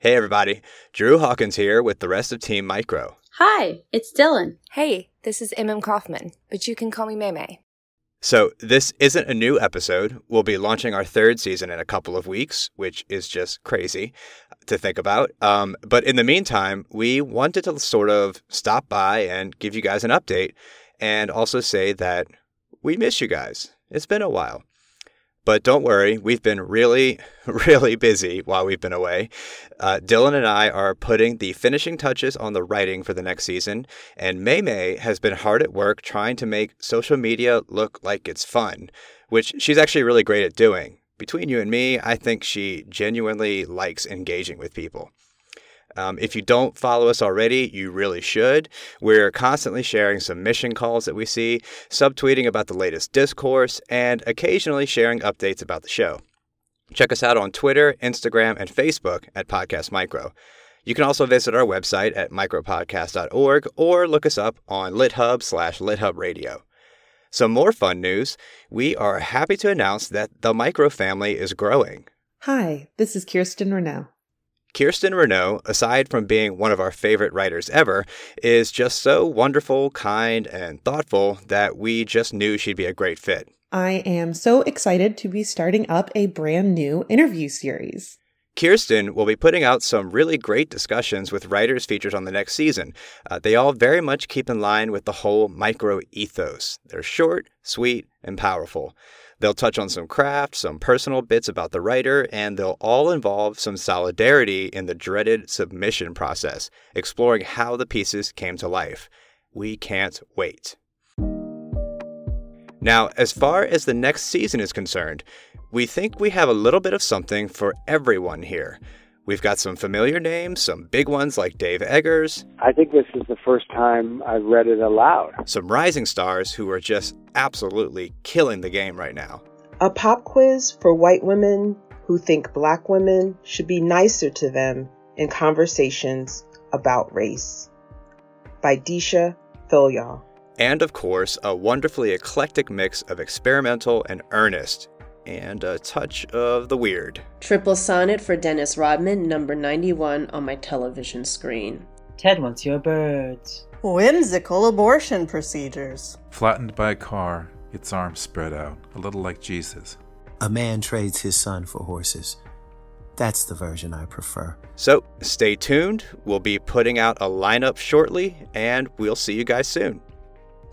Hey everybody, Drew Hawkins here with the rest of Team Micro. Hi, it's Dylan. Hey, this is MM Kaufman, but you can call me Maymay. So, this isn't a new episode. We'll be launching our third season in a couple of weeks, which is just crazy to think about. Um, but in the meantime, we wanted to sort of stop by and give you guys an update and also say that we miss you guys. It's been a while. But don't worry, we've been really, really busy while we've been away. Uh, Dylan and I are putting the finishing touches on the writing for the next season, and May May has been hard at work trying to make social media look like it's fun, which she's actually really great at doing. Between you and me, I think she genuinely likes engaging with people. Um, if you don't follow us already, you really should. We're constantly sharing some mission calls that we see, subtweeting about the latest discourse, and occasionally sharing updates about the show. Check us out on Twitter, Instagram, and Facebook at Podcast Micro. You can also visit our website at micropodcast.org or look us up on LitHub slash LitHub Radio. Some more fun news. We are happy to announce that the Micro family is growing. Hi, this is Kirsten Reneau. Kirsten Reneau, aside from being one of our favorite writers ever, is just so wonderful, kind, and thoughtful that we just knew she'd be a great fit. I am so excited to be starting up a brand new interview series. Kirsten will be putting out some really great discussions with writers featured on the next season. Uh, they all very much keep in line with the whole micro ethos. They're short, sweet, and powerful. They'll touch on some craft, some personal bits about the writer, and they'll all involve some solidarity in the dreaded submission process, exploring how the pieces came to life. We can't wait. Now, as far as the next season is concerned, we think we have a little bit of something for everyone here. We've got some familiar names, some big ones like Dave Eggers. I think this is the first time I've read it aloud. Some rising stars who are just absolutely killing the game right now. A pop quiz for white women who think black women should be nicer to them in conversations about race. By Deesha Philyaw. And of course, a wonderfully eclectic mix of experimental and earnest and a touch of the weird. Triple sonnet for Dennis Rodman, number 91 on my television screen. Ted wants your birds. Whimsical abortion procedures. Flattened by a car, its arms spread out, a little like Jesus. A man trades his son for horses. That's the version I prefer. So stay tuned. We'll be putting out a lineup shortly, and we'll see you guys soon.